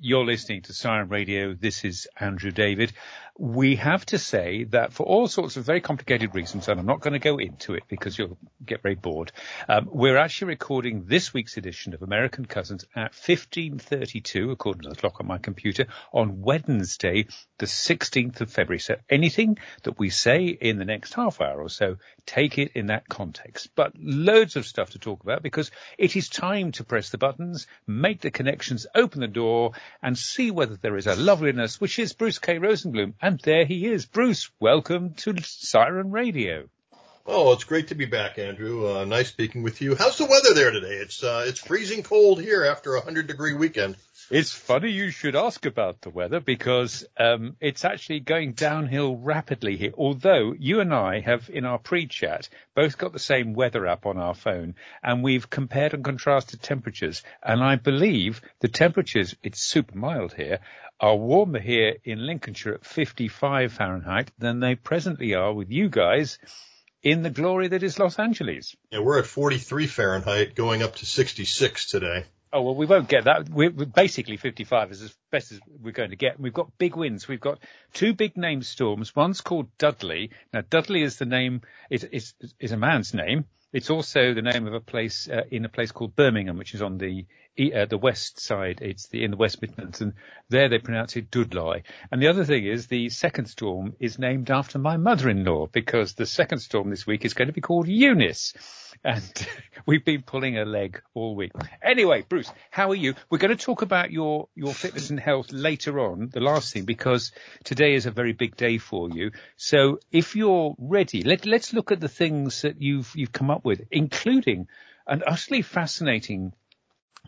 You're listening to Siren Radio. This is Andrew David. We have to say that for all sorts of very complicated reasons, and I'm not going to go into it because you'll get very bored, um, we're actually recording this week's edition of American Cousins at 15.32, according to the clock on my computer, on Wednesday, the 16th of February. So anything that we say in the next half hour or so, take it in that context. But loads of stuff to talk about because it is time to press the buttons, make the connections, open the door, and see whether there is a loveliness, which is Bruce K. Rosenblum. And there he is. Bruce, welcome to Siren Radio. Oh, it's great to be back, Andrew. Uh, nice speaking with you. How's the weather there today? It's uh, it's freezing cold here after a hundred degree weekend. It's funny you should ask about the weather because um, it's actually going downhill rapidly here. Although you and I have, in our pre-chat, both got the same weather app on our phone, and we've compared and contrasted temperatures. And I believe the temperatures, it's super mild here, are warmer here in Lincolnshire at 55 Fahrenheit than they presently are with you guys in the glory that is Los Angeles. Yeah, we're at 43 Fahrenheit, going up to 66 today. Oh well, we won't get that. We're, we're basically 55 is as best as we're going to get. We've got big winds. We've got two big name storms. One's called Dudley. Now Dudley is the name. Is is is a man's name. It's also the name of a place uh, in a place called Birmingham, which is on the uh, the west side. It's the, in the West Midlands, and there they pronounce it Dudley. And the other thing is the second storm is named after my mother-in-law because the second storm this week is going to be called Eunice. And we've been pulling a leg all week. Anyway, Bruce, how are you? We're going to talk about your, your fitness and health later on, the last thing, because today is a very big day for you. So if you're ready, let, let's look at the things that you've, you've come up with, including an utterly fascinating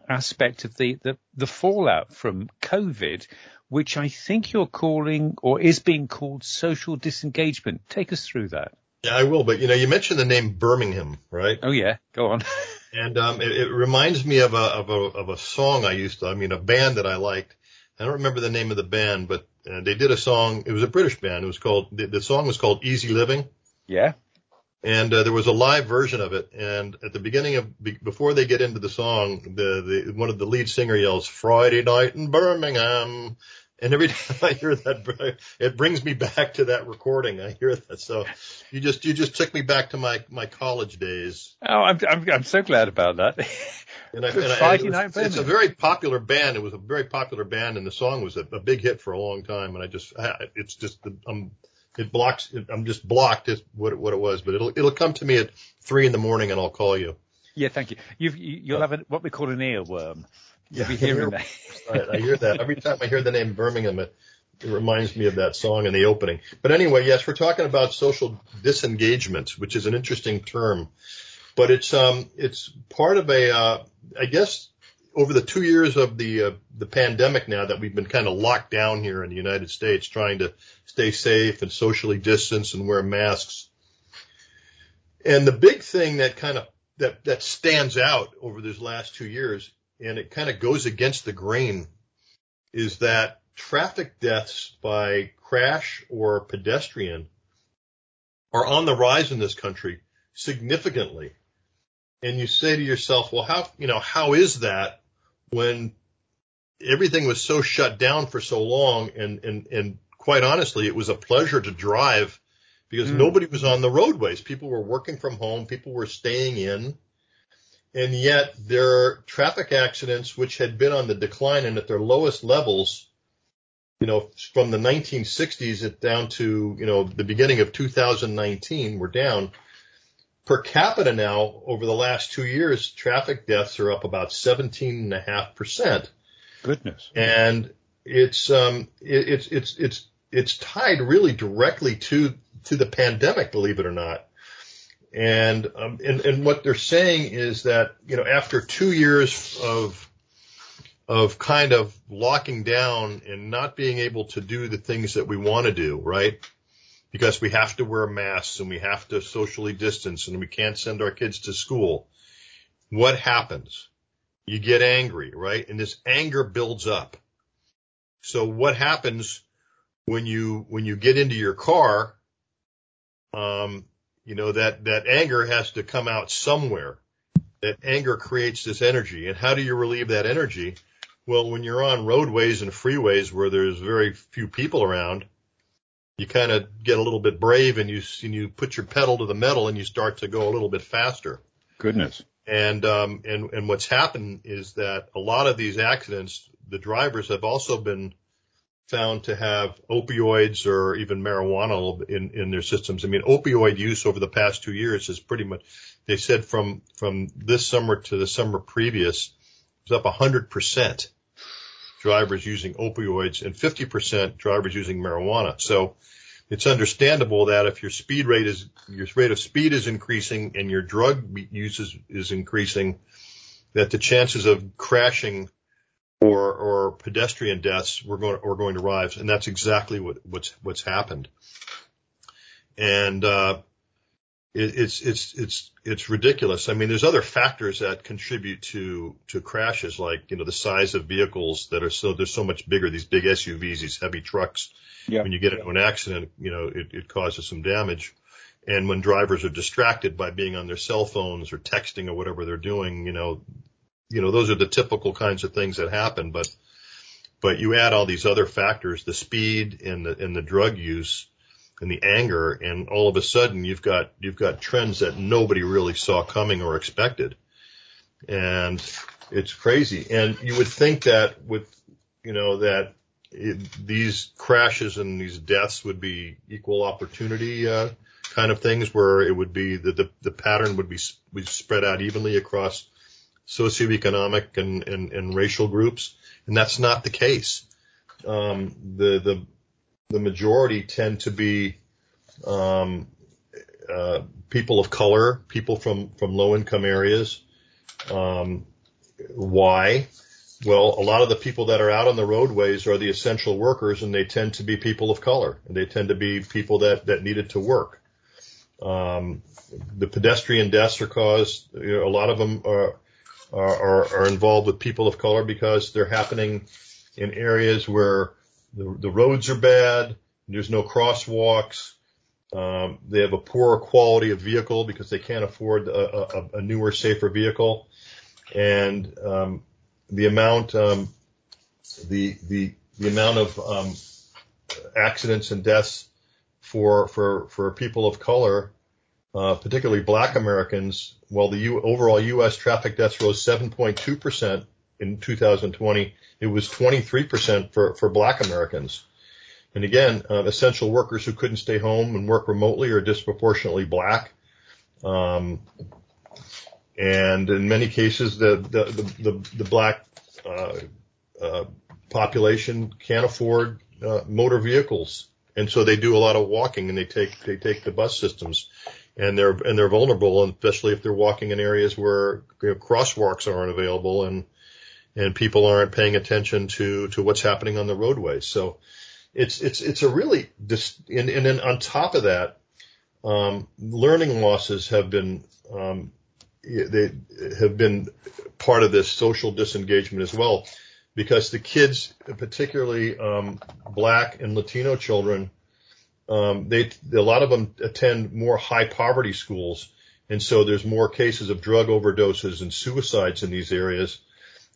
aspect of the, the, the fallout from COVID, which I think you're calling or is being called social disengagement. Take us through that. Yeah, I will. But you know, you mentioned the name Birmingham, right? Oh yeah, go on. and um, it, it reminds me of a of a of a song I used to. I mean, a band that I liked. I don't remember the name of the band, but uh, they did a song. It was a British band. It was called the, the song was called Easy Living. Yeah. And uh, there was a live version of it. And at the beginning of be, before they get into the song, the the one of the lead singer yells "Friday night in Birmingham," And every time I hear that, it brings me back to that recording. I hear that. So you just, you just took me back to my, my college days. Oh, I'm, I'm, I'm so glad about that. And, I, and I, it was, it's a very popular band. It was a very popular band and the song was a, a big hit for a long time. And I just, it's just, the um, it blocks, I'm just blocked as what, what it was, but it'll, it'll come to me at three in the morning and I'll call you. Yeah, thank you. You've, you'll have a, what we call an earworm. You'll be hearing that. I, I hear that every time I hear the name Birmingham. It, it reminds me of that song in the opening. But anyway, yes, we're talking about social disengagement, which is an interesting term, but it's um it's part of a uh, I guess over the two years of the uh, the pandemic now that we've been kind of locked down here in the United States, trying to stay safe and socially distance and wear masks. And the big thing that kind of that that stands out over these last two years and it kind of goes against the grain is that traffic deaths by crash or pedestrian are on the rise in this country significantly. And you say to yourself, well, how, you know, how is that when everything was so shut down for so long and, and, and quite honestly, it was a pleasure to drive because mm. nobody was on the roadways. People were working from home. People were staying in and yet there are traffic accidents which had been on the decline and at their lowest levels, you know, from the 1960s it down to, you know, the beginning of 2019, we're down. Per capita now, over the last two years, traffic deaths are up about 17.5%. Goodness. And it's, um, it, it's, it's, it's, it's tied really directly to, to the pandemic, believe it or not. And, um, and, and what they're saying is that, you know, after two years of, of kind of locking down and not being able to do the things that we want to do, right? Because we have to wear masks and we have to socially distance and we can't send our kids to school. What happens? You get angry, right? And this anger builds up. So what happens when you, when you get into your car, um, you know, that, that anger has to come out somewhere. That anger creates this energy. And how do you relieve that energy? Well, when you're on roadways and freeways where there's very few people around, you kind of get a little bit brave and you and you put your pedal to the metal and you start to go a little bit faster. Goodness. And um and and what's happened is that a lot of these accidents, the drivers have also been found to have opioids or even marijuana in in their systems. I mean, opioid use over the past two years is pretty much. They said from from this summer to the summer previous, it was up 100 percent drivers using opioids and 50 percent drivers using marijuana. So it's understandable that if your speed rate is your rate of speed is increasing and your drug use is, is increasing, that the chances of crashing or or pedestrian deaths were going are going to rise, and that's exactly what what's what's happened. And uh, it, it's it's it's it's ridiculous. I mean, there's other factors that contribute to to crashes, like you know the size of vehicles that are so they're so much bigger. These big SUVs, these heavy trucks. Yeah. When you get into an accident, you know it, it causes some damage. And when drivers are distracted by being on their cell phones or texting or whatever they're doing, you know, you know those are the typical kinds of things that happen. But but you add all these other factors, the speed and the and the drug use and the anger, and all of a sudden you've got you've got trends that nobody really saw coming or expected, and it's crazy. And you would think that with you know that it, these crashes and these deaths would be equal opportunity uh, kind of things, where it would be the the, the pattern would be would spread out evenly across socioeconomic and, and, and racial groups, and that's not the case. Um, the the the majority tend to be um, uh, people of color, people from from low income areas. Um, why? Well, a lot of the people that are out on the roadways are the essential workers, and they tend to be people of color, and they tend to be people that that needed to work. Um, the pedestrian deaths are caused. You know, a lot of them are, are are involved with people of color because they're happening in areas where the, the roads are bad. There's no crosswalks. Um, they have a poorer quality of vehicle because they can't afford a, a, a newer, safer vehicle. And um, the amount, um, the the the amount of um, accidents and deaths for for for people of color, uh, particularly Black Americans, while the U, overall U.S. traffic deaths rose 7.2 percent in 2020, it was 23% for, for black Americans. And again, uh, essential workers who couldn't stay home and work remotely are disproportionately black. Um, and in many cases, the, the, the, the, the black, uh, uh, population can't afford, uh, motor vehicles. And so they do a lot of walking and they take, they take the bus systems and they're, and they're vulnerable, especially if they're walking in areas where you know, crosswalks aren't available and, and people aren't paying attention to to what's happening on the roadways. So it's it's it's a really dis- and, and then on top of that, um, learning losses have been um, they have been part of this social disengagement as well, because the kids, particularly um, Black and Latino children, um, they a lot of them attend more high poverty schools, and so there's more cases of drug overdoses and suicides in these areas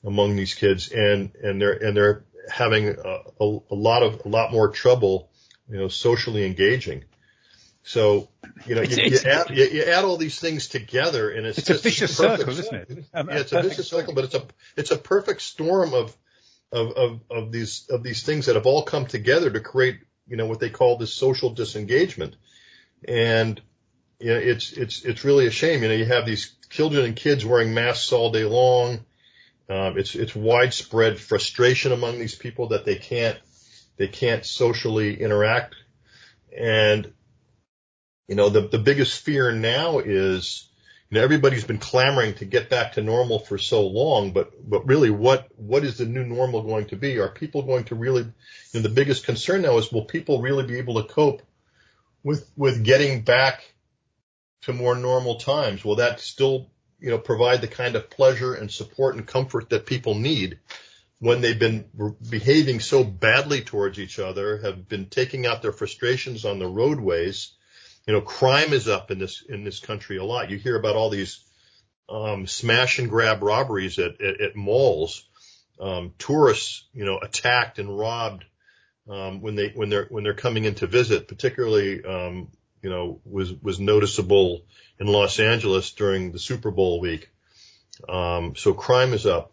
among these kids, and and they're and they're having a, a, a lot of a lot more trouble, you know, socially engaging. So, you know, you, you, add, you, you, add all these things together, and it's, it's a vicious circle, isn't it? yeah, it's a vicious circle, but it's a it's a perfect storm of, of of of these of these things that have all come together to create, you know, what they call this social disengagement, and you know, it's it's it's really a shame. You know, you have these children and kids wearing masks all day long. Um, it's it's widespread frustration among these people that they can't they can't socially interact, and you know the the biggest fear now is you know everybody's been clamoring to get back to normal for so long, but but really what what is the new normal going to be? Are people going to really? You know, the biggest concern now is will people really be able to cope with with getting back to more normal times? Will that still you know, provide the kind of pleasure and support and comfort that people need when they've been behaving so badly towards each other, have been taking out their frustrations on the roadways. You know, crime is up in this, in this country a lot. You hear about all these, um, smash and grab robberies at, at, at malls um, tourists, you know, attacked and robbed um, when they when they're when they're coming in to visit, particularly um, you know was was noticeable in Los Angeles during the Super Bowl week. Um, so crime is up.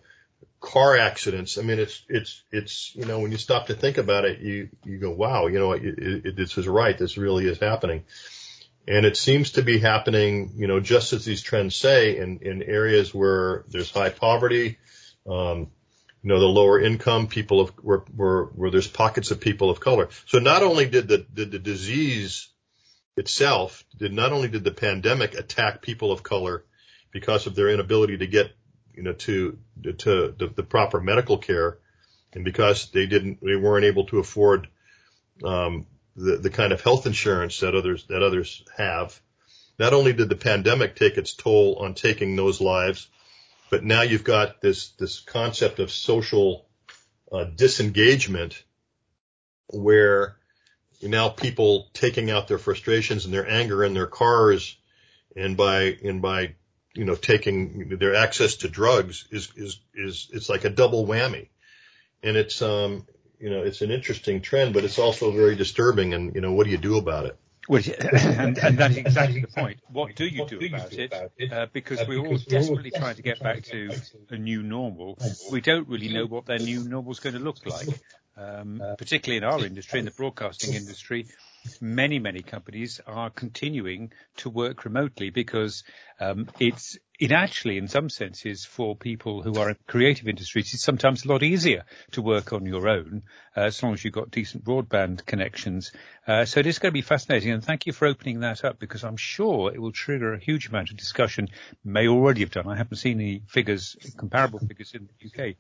Car accidents. I mean, it's it's it's you know when you stop to think about it, you you go, wow, you know, it, it, this is right. This really is happening. And it seems to be happening, you know, just as these trends say, in, in areas where there's high poverty, um, you know, the lower income people of where, where, where there's pockets of people of color. So not only did the, did the disease itself, did not only did the pandemic attack people of color because of their inability to get, you know, to, to the, the proper medical care and because they didn't, they weren't able to afford, um, the, the kind of health insurance that others, that others have. Not only did the pandemic take its toll on taking those lives, but now you've got this, this concept of social uh, disengagement where now people taking out their frustrations and their anger in their cars and by, and by, you know, taking their access to drugs is, is, is, it's like a double whammy. And it's, um, you know, it's an interesting trend, but it's also very disturbing. And, you know, what do you do about it? Well, and, and that's exactly the point. What do you do about it? Uh, because we're all desperately trying to get back to a new normal. We don't really know what that new normal is going to look like. Um, particularly in our industry, in the broadcasting industry, many, many companies are continuing to work remotely because um, it's it actually, in some senses, for people who are in creative industries, it's sometimes a lot easier to work on your own uh, as long as you've got decent broadband connections. Uh, so it is going to be fascinating, and thank you for opening that up because I'm sure it will trigger a huge amount of discussion. May already have done. I haven't seen any figures, comparable figures in the UK.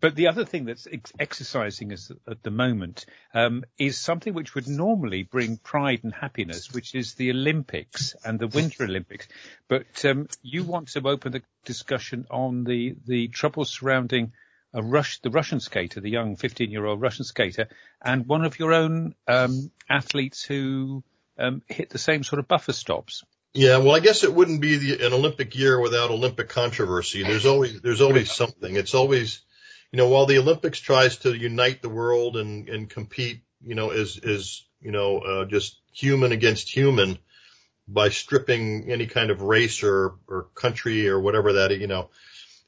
But the other thing that's ex- exercising us at the moment um, is something which would normally bring pride and happiness, which is the Olympics and the Winter Olympics. But um, you want to open the discussion on the the troubles surrounding a Rush, the Russian skater, the young 15 year old Russian skater, and one of your own um, athletes who um, hit the same sort of buffer stops. Yeah, well, I guess it wouldn't be the, an Olympic year without Olympic controversy. There's always there's always something. It's always, you know, while the Olympics tries to unite the world and and compete, you know, as as you know, uh, just human against human by stripping any kind of race or or country or whatever that you know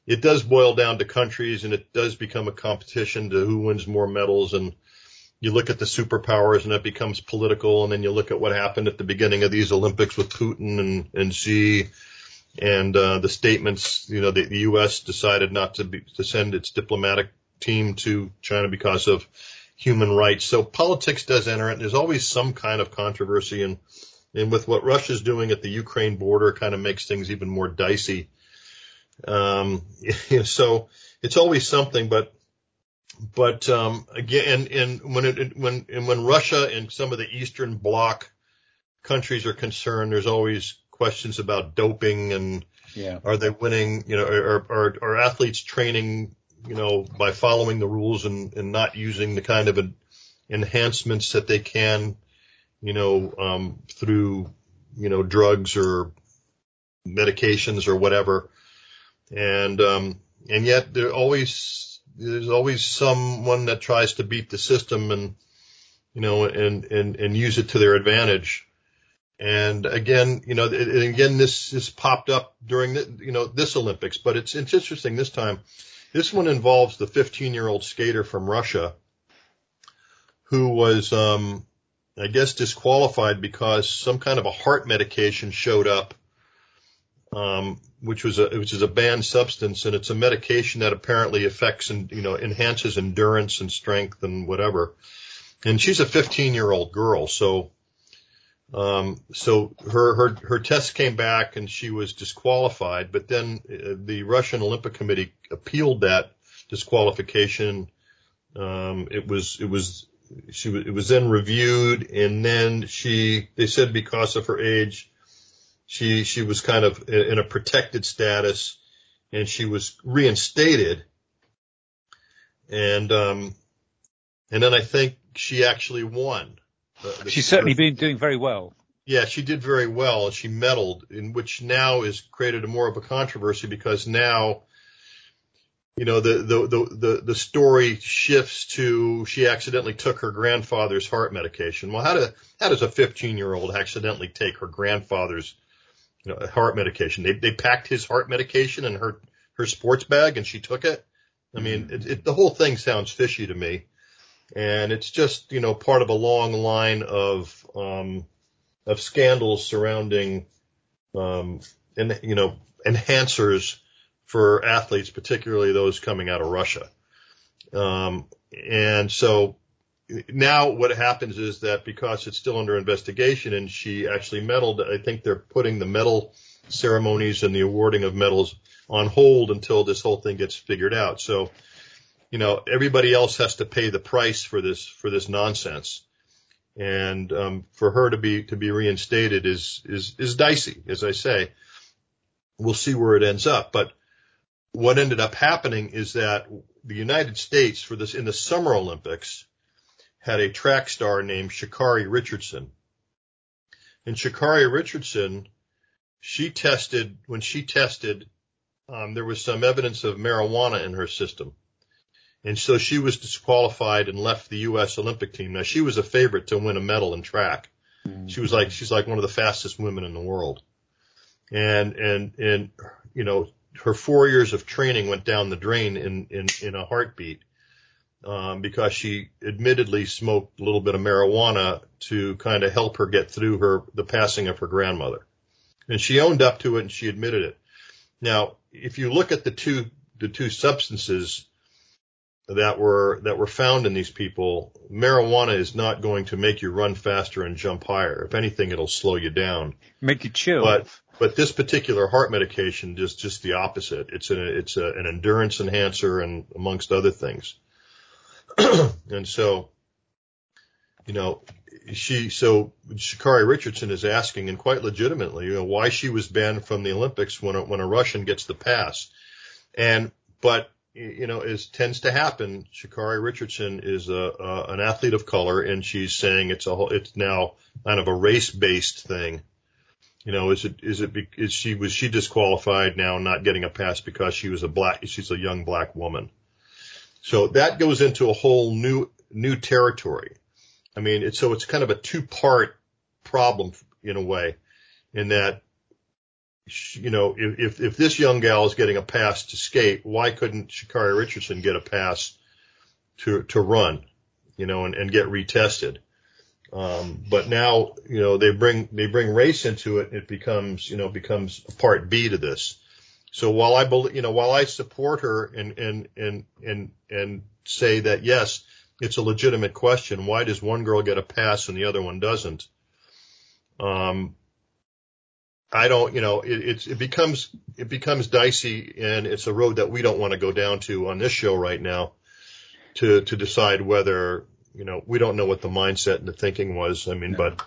it does boil down to countries and it does become a competition to who wins more medals and you look at the superpowers and it becomes political and then you look at what happened at the beginning of these Olympics with Putin and, and Xi and uh, the statements, you know, the, the U.S. decided not to be, to send its diplomatic team to China because of human rights. So politics does enter it. There's always some kind of controversy and, and with what Russia's doing at the Ukraine border kind of makes things even more dicey. Um, so it's always something, but, but, um, again, and, and when it, when, and when Russia and some of the Eastern bloc countries are concerned, there's always questions about doping and yeah. are they winning, you know, are, are, are athletes training, you know, by following the rules and, and not using the kind of enhancements that they can, you know, um, through, you know, drugs or medications or whatever and um, and yet there always there's always someone that tries to beat the system and you know and and and use it to their advantage. And again, you know, and again, this this popped up during the you know this Olympics, but it's it's interesting this time. This one involves the 15 year old skater from Russia who was, um, I guess, disqualified because some kind of a heart medication showed up um, which was a which is a banned substance, and it's a medication that apparently affects and you know enhances endurance and strength and whatever. And she's a 15 year old girl, so um, so her her her test came back and she was disqualified. But then uh, the Russian Olympic Committee appealed that disqualification. Um, it was it was she it was then reviewed, and then she they said because of her age she she was kind of in a protected status, and she was reinstated. And um, and then I think she actually won. The, the She's certainly been doing very well. Yeah, she did very well. She medaled, in which now is created a more of a controversy because now you know, the, the, the, the, the story shifts to she accidentally took her grandfather's heart medication. Well, how, do, how does a 15 year old accidentally take her grandfather's you know, heart medication? They, they packed his heart medication in her, her sports bag and she took it. I mean, it, it, the whole thing sounds fishy to me. And it's just, you know, part of a long line of, um, of scandals surrounding, um, and, you know, enhancers for athletes, particularly those coming out of Russia. Um, and so now what happens is that because it's still under investigation and she actually medaled, I think they're putting the medal ceremonies and the awarding of medals on hold until this whole thing gets figured out. So, you know, everybody else has to pay the price for this, for this nonsense. And, um, for her to be, to be reinstated is, is, is dicey, as I say. We'll see where it ends up. But what ended up happening is that the United States for this in the Summer Olympics had a track star named Sha'Carri Richardson. And Sha'Carri Richardson, she tested, when she tested, um, there was some evidence of marijuana in her system. And so she was disqualified and left the U.S. Olympic team. Now she was a favorite to win a medal in track. Mm-hmm. She was like, she's like one of the fastest women in the world. And, and, and, you know, her four years of training went down the drain in in, in a heartbeat um, because she admittedly smoked a little bit of marijuana to kind of help her get through her the passing of her grandmother, and she owned up to it and she admitted it. Now, if you look at the two the two substances that were that were found in these people, marijuana is not going to make you run faster and jump higher. If anything, it'll slow you down. Make you chill. But but this particular heart medication is just the opposite. It's a, it's a, an endurance enhancer and amongst other things. and so, you know, she, so Sha'Carri Richardson is asking and quite legitimately, you know, why she was banned from the Olympics when a, when a Russian gets the pass. And, but, you know, as tends to happen, Sha'Carri Richardson is a, a, an athlete of color and she's saying it's a, it's now kind of a race based thing you know, is it is it is she was she disqualified now, not getting a pass because she was a black she's a young black woman. So that goes into a whole new new territory. I mean, it's so it's kind of a two part problem in a way, in that you know if, if this young gal is getting a pass to skate, why couldn't Sha'Carri Richardson get a pass to to run, you know, and, and get retested? Um, but now, you know, they bring, they bring race into it. It becomes, you know, becomes part B to this. So while I believe, you know, while I support her and, and, and, and, and say that yes, it's a legitimate question. Why does one girl get a pass and the other one doesn't? Um, I don't, you know, it, it's, it becomes, it becomes dicey and it's a road that we don't want to go down to on this show right now to, to decide whether, you know, we don't know what the mindset and the thinking was. I mean, but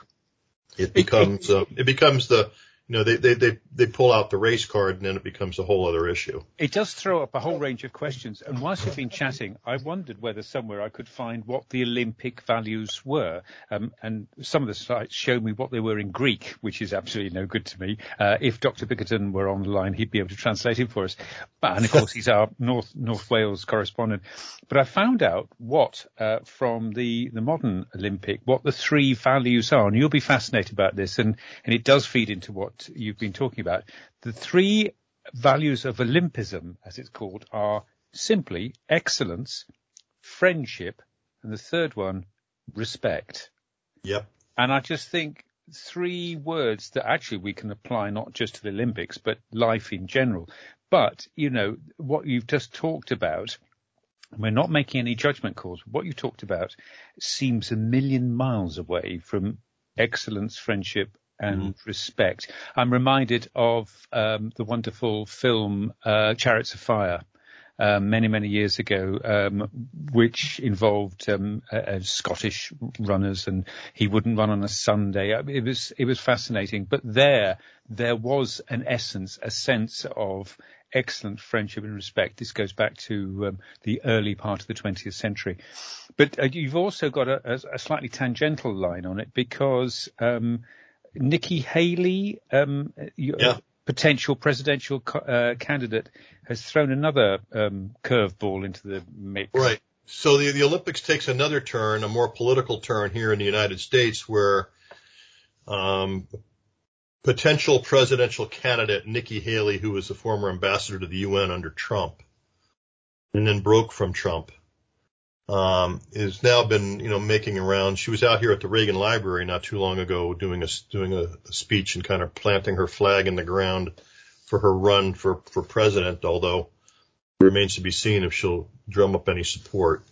it becomes, uh, it becomes the, you know, they, they, they, they pull out the race card and then it becomes a whole other issue. It does throw up a whole range of questions. And whilst we've been chatting, I wondered whether somewhere I could find what the Olympic values were. Um, and some of the sites show me what they were in Greek, which is absolutely no good to me. Uh, if Dr. Bickerton were on the line, he'd be able to translate it for us. But, and of course, he's our North, North Wales correspondent. But I found out what, uh, from the, the modern Olympic, what the three values are. And you'll be fascinated about this. And, and it does feed into what what you've been talking about. The three values of Olympism, as it's called, are simply excellence, friendship, and the third one, respect. Yep. And I just think three words that actually we can apply not just to the Olympics, but life in general. But, you know, what you've just talked about, we're not making any judgment calls. What you talked about seems a million miles away from excellence, friendship, and mm-hmm. respect. I'm reminded of um, the wonderful film uh, Chariots of Fire. Um, many, many years ago, um, which involved um, Scottish runners, and he wouldn't run on a Sunday. Uh, it was it was fascinating. But there, there was an essence, a sense of excellent friendship and respect. This goes back to um, the early part of the 20th century. But uh, you've also got a, a, slightly tangential line on it because um, Nikki Haley, um, yeah. potential presidential uh, candidate has thrown another um, curveball into the mix. Right. So the, the Olympics takes another turn, a more political turn here in the United States, where um, potential presidential candidate Nikki Haley, who was the former ambassador to the UN under Trump, and then broke from Trump, um, has now been, you know, making around. She was out here at the Reagan Library not too long ago doing a doing a, a speech and kind of planting her flag in the ground for her run for for president. Although it remains to be seen if she'll drum up any support.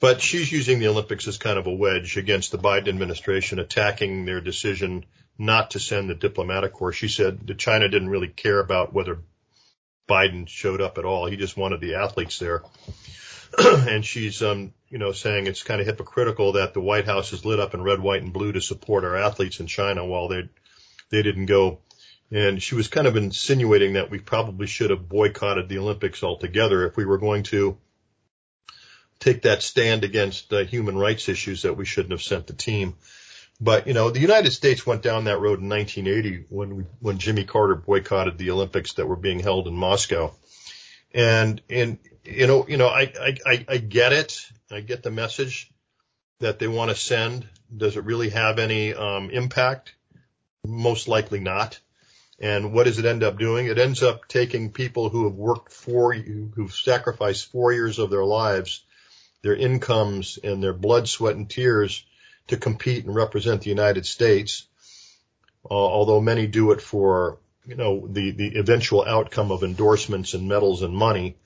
But she's using the Olympics as kind of a wedge against the Biden administration, attacking their decision not to send the diplomatic corps. She said that China didn't really care about whether Biden showed up at all. He just wanted the athletes there. and she's, um, you know, saying it's kind of hypocritical that the White House is lit up in red, white, and blue to support our athletes in China while they they didn't go. And she was kind of insinuating that we probably should have boycotted the Olympics altogether if we were going to take that stand against uh, human rights issues that we shouldn't have sent the team. But you know, the United States went down that road in 1980 when we, when Jimmy Carter boycotted the Olympics that were being held in Moscow. And and you know, you know, I, I, I get it. I get the message that they want to send. Does it really have any um, impact? Most likely not. And what does it end up doing? It ends up taking people who have worked for you, who've sacrificed four years of their lives, their incomes and their blood, sweat and tears to compete and represent the United States. Uh, although many do it for, you know, the, the eventual outcome of endorsements and medals and money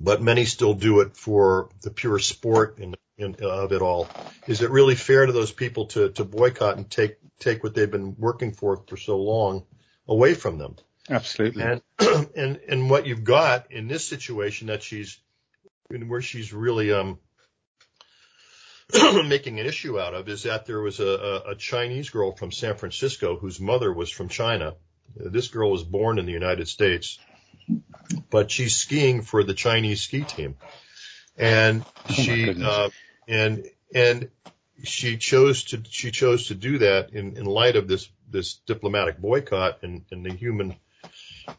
but many still do it for the pure sport in, in, of it all. Is it really fair to those people to, to boycott and take, take what they've been working for for so long away from them? Absolutely. And, and, and what you've got in this situation that she's, where she's really, um, making an issue out of is that there was a, a Chinese girl from San Francisco whose mother was from China. This girl was born in the United States but she's skiing for the Chinese ski team, and oh she uh, and and she chose to she chose to do that in in light of this this diplomatic boycott and, and the human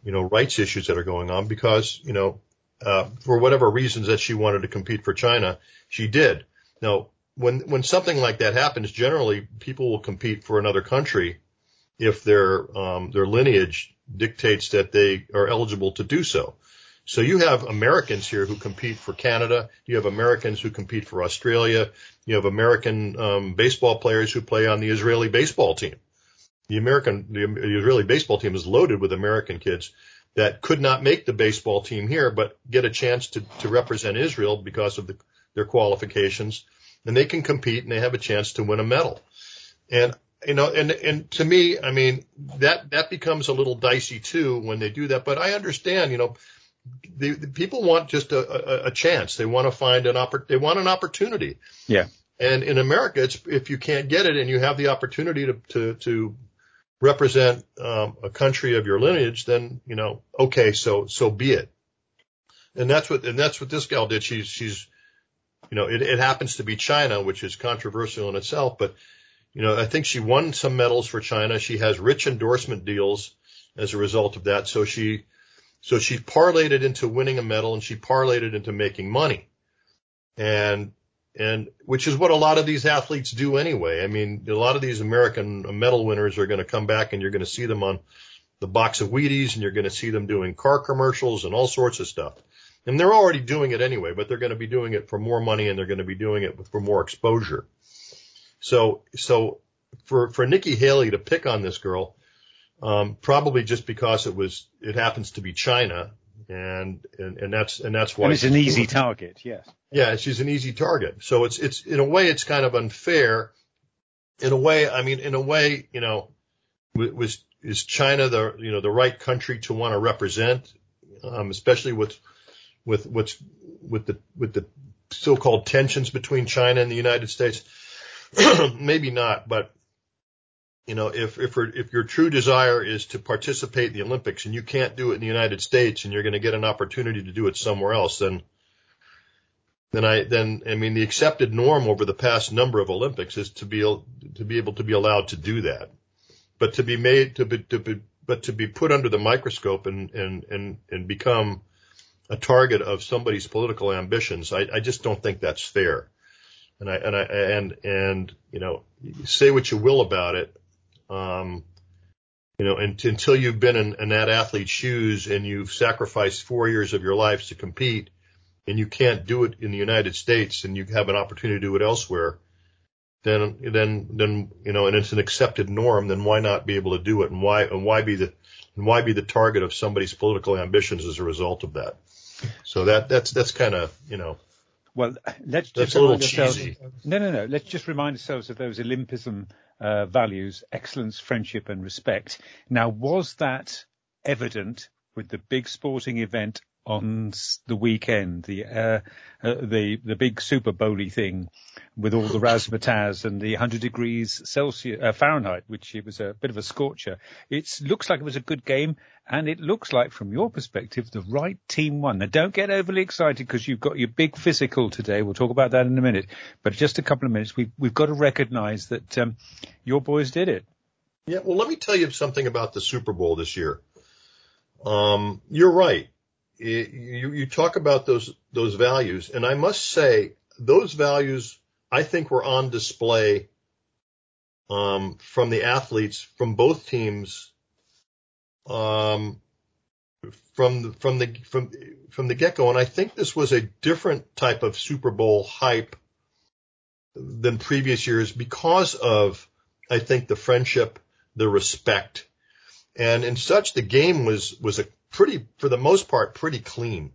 you know rights issues that are going on because you know uh, for whatever reasons that she wanted to compete for China she did. Now when when something like that happens generally people will compete for another country if their um, their lineage dictates that they are eligible to do so. So you have Americans here who compete for Canada. You have Americans who compete for Australia. You have American um, baseball players who play on the Israeli baseball team. The American, the, the Israeli baseball team is loaded with American kids that could not make the baseball team here, but get a chance to, to represent Israel because of the, their qualifications. And they can compete and they have a chance to win a medal. And you know, and and to me, I mean, that that becomes a little dicey too when they do that. But I understand, you know, the, the people want just a, a, a chance. They want to find an oppor- They want an opportunity. Yeah. And in America, it's if you can't get it and you have the opportunity to to to represent um, a country of your lineage, then you know, okay, so so be it. And that's what and that's what this gal did. She's she's you know, it, it happens to be China, which is controversial in itself, but you know, I think she won some medals for China. She has rich endorsement deals as a result of that. So she, so she parlayed it into winning a medal and she parlayed it into making money. And, and which is what a lot of these athletes do anyway. I mean, a lot of these American uh, medal winners are going to come back and you're going to see them on the box of Wheaties and you're going to see them doing car commercials and all sorts of stuff. And they're already doing it anyway, but they're going to be doing it for more money and they're going to be doing it for more exposure. So, so for, for Nikki Haley to pick on this girl, um, probably just because it was, it happens to be China and, and, and that's, and that's why. And it's an easy target. Yes. Yeah. She's an easy target. So it's, it's, in a way, it's kind of unfair. In a way, I mean, in a way, you know, was, is China the, you know, the right country to want to represent, um, especially with, with what's, with the, with the so-called tensions between China and the United States? maybe not, but you know, if if if your true desire is to participate in the Olympics and you can't do it in the United States and you're going to get an opportunity to do it somewhere else, then then I then I mean the accepted norm over the past number of Olympics is to be to be able to be allowed to do that, but to be made to be to be but to be put under the microscope and and and and become a target of somebody's political ambitions, I, I just don't think that's fair. And I and I and and you know, say what you will about it. Um, you know, and, until you've been in, in that athlete's shoes and you've sacrificed four years of your life to compete, and you can't do it in the United States, and you have an opportunity to do it elsewhere, then then then you know, and it's an accepted norm, then why not be able to do it, and why and why be the and why be the target of somebody's political ambitions as a result of that? So that that's that's kind of you know. Well, let's just that's a little cheesy. No, no, no. Let's just remind ourselves of those Olympism uh, values: excellence, friendship, and respect. Now, was that evident with the big sporting event on the weekend, the uh, uh, the the big Super Bowly thing with all the razzmatazz and the 100 degrees Celsius uh, Fahrenheit, which it was a bit of a scorcher. It looks like it was a good game, and it looks like, from your perspective, the right team won. Now, don't get overly excited because you've got your big physical today. We'll talk about that in a minute. But just a couple of minutes, we've we've got to recognise that um, your boys did it. Yeah, well, let me tell you something about the Super Bowl this year. Um, you're right you, you talk about those, those values. And I must say those values I think were on display, um, from the athletes from both teams, um, from the, from the, from, from the get go. And I think this was a different type of Super Bowl hype than previous years because of, I think, the friendship, the respect. And in such, the game was, was a pretty, for the most part, pretty clean.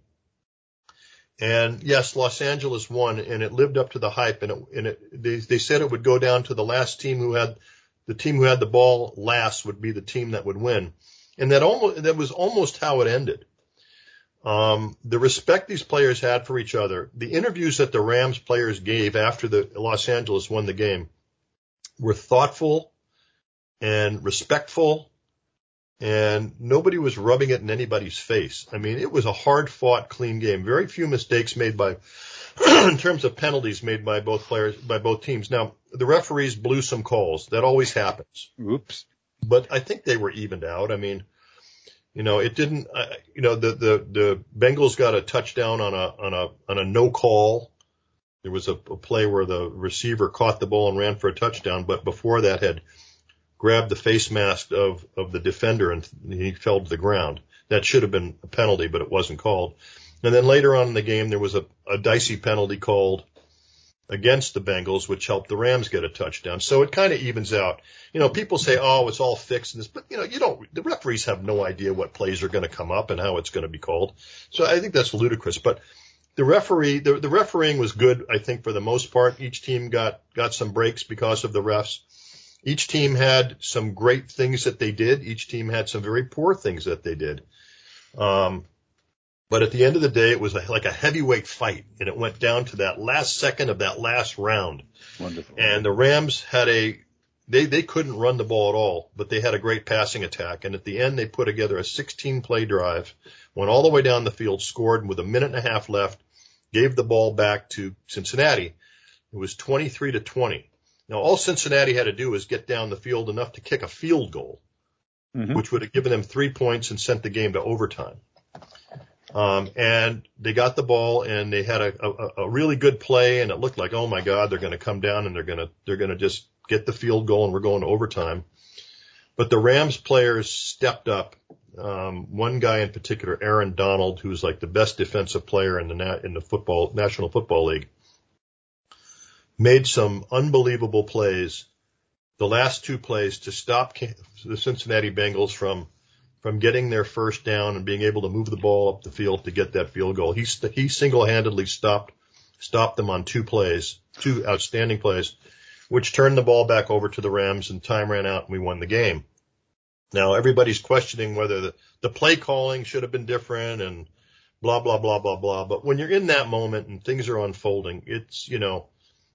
And yes, Los Angeles won and it lived up to the hype and it, and it, they, they said it would go down to the last team who had, the team who had the ball last would be the team that would win. And that almost, that was almost how it ended. Um, the respect these players had for each other, the interviews that the Rams players gave after the Los Angeles won the game were thoughtful and respectful and nobody was rubbing it in anybody's face. I mean, it was a hard fought, clean game. Very few mistakes made by, in terms of penalties made by both players, by both teams. Now, the referees blew some calls. That always happens. Oops. But I think they were evened out. I mean, you know, it didn't, uh, you know, the, the, the Bengals got a touchdown on a, on a, on a no call. There was a, a play where the receiver caught the ball and ran for a touchdown, but before that had grabbed the face mask of, of the defender and he fell to the ground. That should have been a penalty, but it wasn't called. And then later on in the game, there was a, a dicey penalty called against the Bengals, which helped the Rams get a touchdown. So it kind of evens out. You know, people say, oh, it's all fixed in this, but you know, you don't, the referees have no idea what plays are going to come up and how it's going to be called. So I think that's ludicrous, but the referee, the, the refereeing was good, I think, for the most part. Each team got, got some breaks because of the refs each team had some great things that they did. Each team had some very poor things that they did. Um, but at the end of the day, it was a, like a heavyweight fight, and it went down to that last second of that last round. Wonderful. And the Rams had a they they couldn't run the ball at all, but they had a great passing attack. And at the end, they put together a 16 play drive, went all the way down the field, scored with a minute and a half left, gave the ball back to Cincinnati. It was 23 to 20. Now, all Cincinnati had to do was get down the field enough to kick a field goal, mm-hmm. which would have given them three points and sent the game to overtime. Um, and they got the ball and they had a, a, a really good play and it looked like, oh my God, they're going to come down and they're going to, they're going to just get the field goal and we're going to overtime. But the Rams players stepped up. Um, one guy in particular, Aaron Donald, who's like the best defensive player in the, in the football, National Football League made some unbelievable plays, the last two plays to stop the Cincinnati Bengals from from getting their first down and being able to move the ball up the field to get that field goal. He he single-handedly stopped stopped them on two plays, two outstanding plays, which turned the ball back over to the Rams and time ran out and we won the game. Now everybody's questioning whether the, the play calling should have been different and blah blah blah blah blah. But when you're in that moment and things are unfolding, it's you know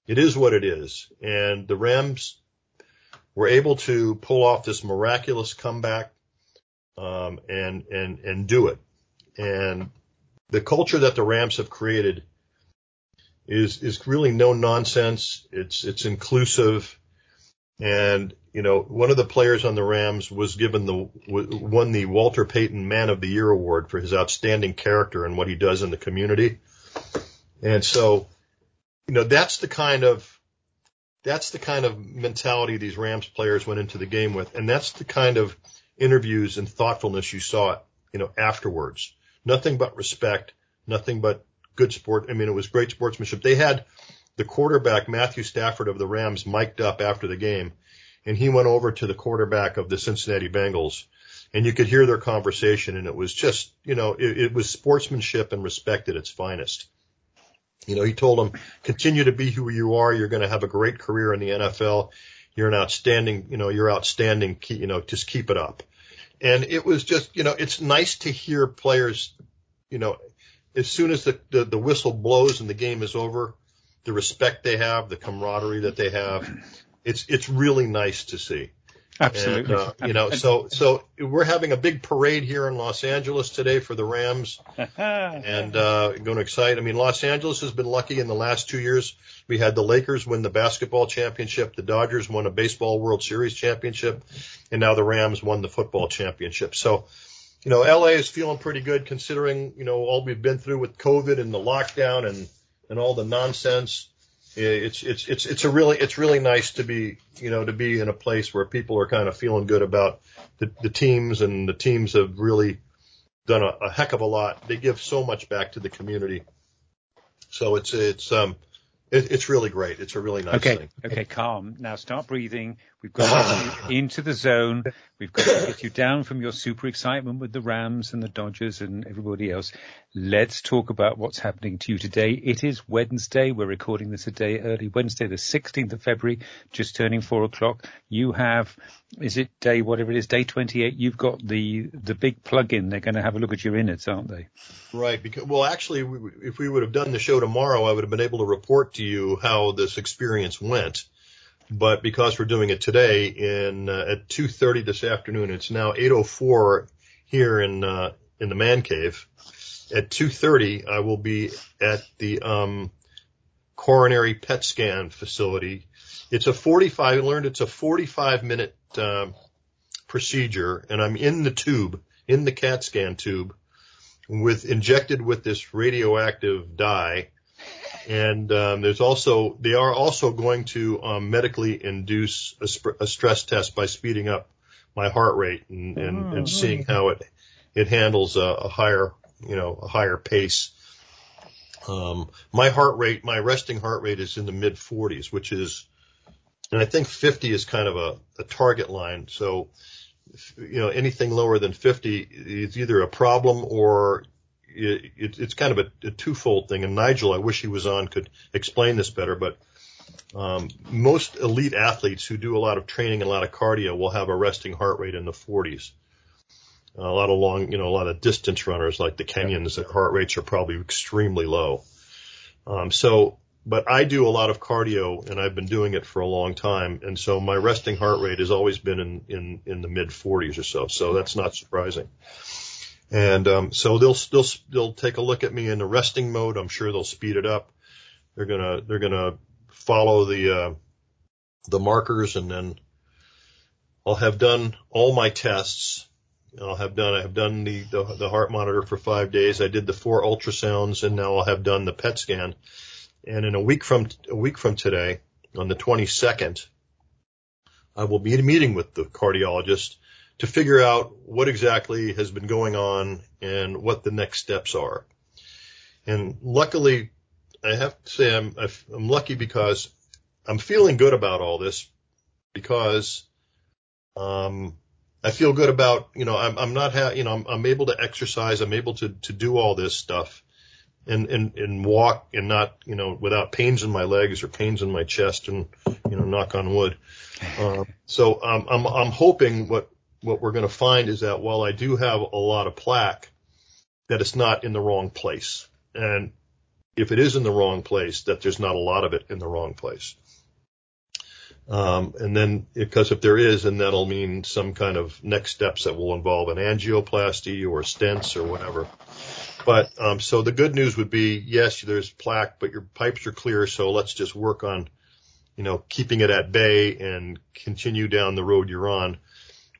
it is what it is. And the Rams were able to pull off this miraculous comeback, um, and, and, and do it. And the culture that the Rams have created is, is really no nonsense. It's, it's inclusive. And, you know, one of the players on the Rams was given the, won the Walter Payton Man of the Year award for his outstanding character and what he does in the community. And so, you know, that's the kind of, that's the kind of mentality these Rams players went into the game with. And that's the kind of interviews and thoughtfulness you saw, you know, afterwards. Nothing but respect, nothing but good sport. I mean, it was great sportsmanship. They had the quarterback, Matthew Stafford of the Rams, mic'd up after the game and he went over to the quarterback of the Cincinnati Bengals and you could hear their conversation and it was just, you know, it, it was sportsmanship and respect at its finest. You know, he told him, continue to be who you are. You're going to have a great career in the NFL. You're an outstanding, you know, you're outstanding. You know, just keep it up. And it was just, you know, it's nice to hear players, you know, as soon as the, the, the whistle blows and the game is over, the respect they have, the camaraderie that they have, it's, it's really nice to see. Absolutely. And, uh, you know, so so we're having a big parade here in Los Angeles today for the Rams, and uh, going to excite. I mean, Los Angeles has been lucky in the last two years. We had the Lakers win the basketball championship, the Dodgers won a baseball World Series championship, and now the Rams won the football championship. So, you know, LA is feeling pretty good considering you know all we've been through with COVID and the lockdown and and all the nonsense it's it's it's it's a really it's really nice to be you know to be in a place where people are kind of feeling good about the, the teams and the teams have really done a, a heck of a lot. They give so much back to the community. So it's it's um it, it's really great. It's a really nice okay, thing. Okay, calm. Now start breathing. We've got into the zone. We've got to get you down from your super excitement with the Rams and the Dodgers and everybody else. Let's talk about what's happening to you today. It is Wednesday. We're recording this a day early. Wednesday, the 16th of February, just turning four o'clock. You have, is it day, whatever it is, day 28? You've got the, the big plug-in. They're going to have a look at your innards, aren't they? Right. Because, well, actually, if we would have done the show tomorrow, I would have been able to report to you how this experience went but because we're doing it today in uh, at 2:30 this afternoon, it's now 8:04 here in uh, in the man cave. At 2:30, I will be at the um, coronary PET scan facility. It's a 45. I learned it's a 45 minute uh, procedure, and I'm in the tube, in the CAT scan tube, with injected with this radioactive dye and um, there's also they are also going to um, medically induce a, sp- a, stress test by speeding up my heart rate and, and, mm-hmm. and seeing how it it handles a, a, higher you know a higher pace. Um, my heart rate, my resting heart rate is in the mid 40s, which is, and I think 50 is kind of a, a target line. So, you know, anything lower than 50 is either a problem or it, it's kind of a, a twofold thing. And Nigel, I wish he was on, could explain this better, but um, most elite athletes who do a lot of training and a lot of cardio will have a resting heart rate in the 40s. a lot of long, you know, a lot of distance runners like the Kenyans, their heart rates are probably extremely low. Um, so, but I do a lot of cardio and I've been doing it for a long time. And so my resting heart rate has always been in, in, in the mid 40s or so. So that's not surprising. And um, so they'll they'll they'll take a look at me in the resting mode. I'm sure they'll speed it up. They're gonna they're gonna follow the uh, the markers, and then I'll have done all my tests. I'll have done I have done the, the the heart monitor for five days. I did the four ultrasounds, and now I'll have done the PET scan. And in a week from a week from today, on the 22nd, I will be in a meeting with the cardiologist to figure out what exactly has been going on and what the next steps are. And luckily, I have to say I'm, I'm lucky because I'm feeling good about all this because, um, I feel good about, you know, I'm, I'm not, ha- you know, I'm, I'm able to exercise. I'm able to, to do all this stuff and, and, and walk and not, you know, without pains in my legs or pains in my chest and, you know, knock on wood. Um, so, um, I'm, I'm hoping what, what we're going to find is that while I do have a lot of plaque, that it's not in the wrong place. And if it is in the wrong place, that there's not a lot of it in the wrong place. Um, and then because if there is, and that'll mean some kind of next steps that will involve an angioplasty or stents or whatever. But um, so the good news would be yes, there's plaque, but your pipes are clear, so let's just work on you know, keeping it at bay and continue down the road you're on,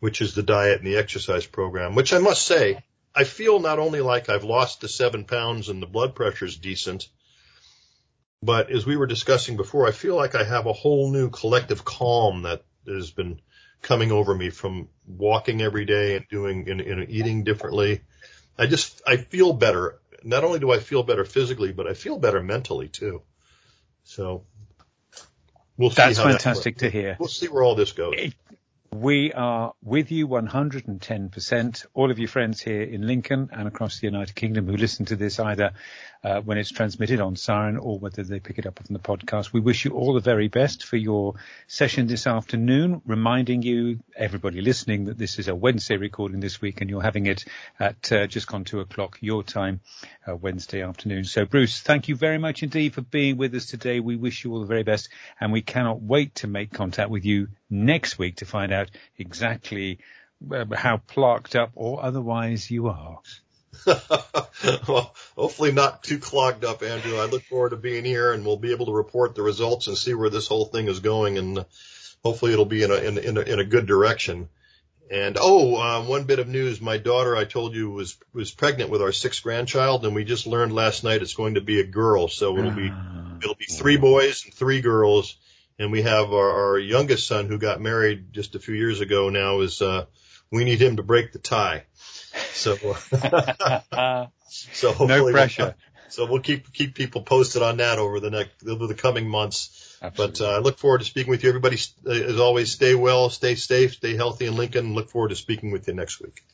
which is the diet and the exercise program, which I must say, I feel not only like I've lost the seven pounds and the blood pressure is decent, but as we were discussing before, I feel like I have a whole new collective calm that has been coming over me from walking every day and doing and, and eating differently. I just I feel better. Not only do I feel better physically, but I feel better mentally too. So we'll see. That's fantastic that to hear. We'll see where all this goes. It, we are with you 110%. All of your friends here in Lincoln and across the United Kingdom who listen to this either uh, when it's transmitted on Siren or whether they pick it up from the podcast. We wish you all the very best for your session this afternoon, reminding you, everybody listening, that this is a Wednesday recording this week and you're having it at uh, just gone two o'clock your time, uh, Wednesday afternoon. So Bruce, thank you very much indeed for being with us today. We wish you all the very best and we cannot wait to make contact with you next week to find out exactly uh, how plaqued up or otherwise you are. well, hopefully not too clogged up, Andrew. I look forward to being here and we'll be able to report the results and see where this whole thing is going. And hopefully it'll be in a, in, in a, in a good direction. And oh, uh, one bit of news. My daughter, I told you, was, was pregnant with our sixth grandchild and we just learned last night it's going to be a girl. So it'll be, ah. it'll be three boys and three girls. And we have our, our youngest son who got married just a few years ago now is, uh, we need him to break the tie. So, so no pressure. We'll, so we'll keep keep people posted on that over the next over the coming months. Absolutely. But uh, I look forward to speaking with you. Everybody, as always, stay well, stay safe, stay healthy in Lincoln. Look forward to speaking with you next week.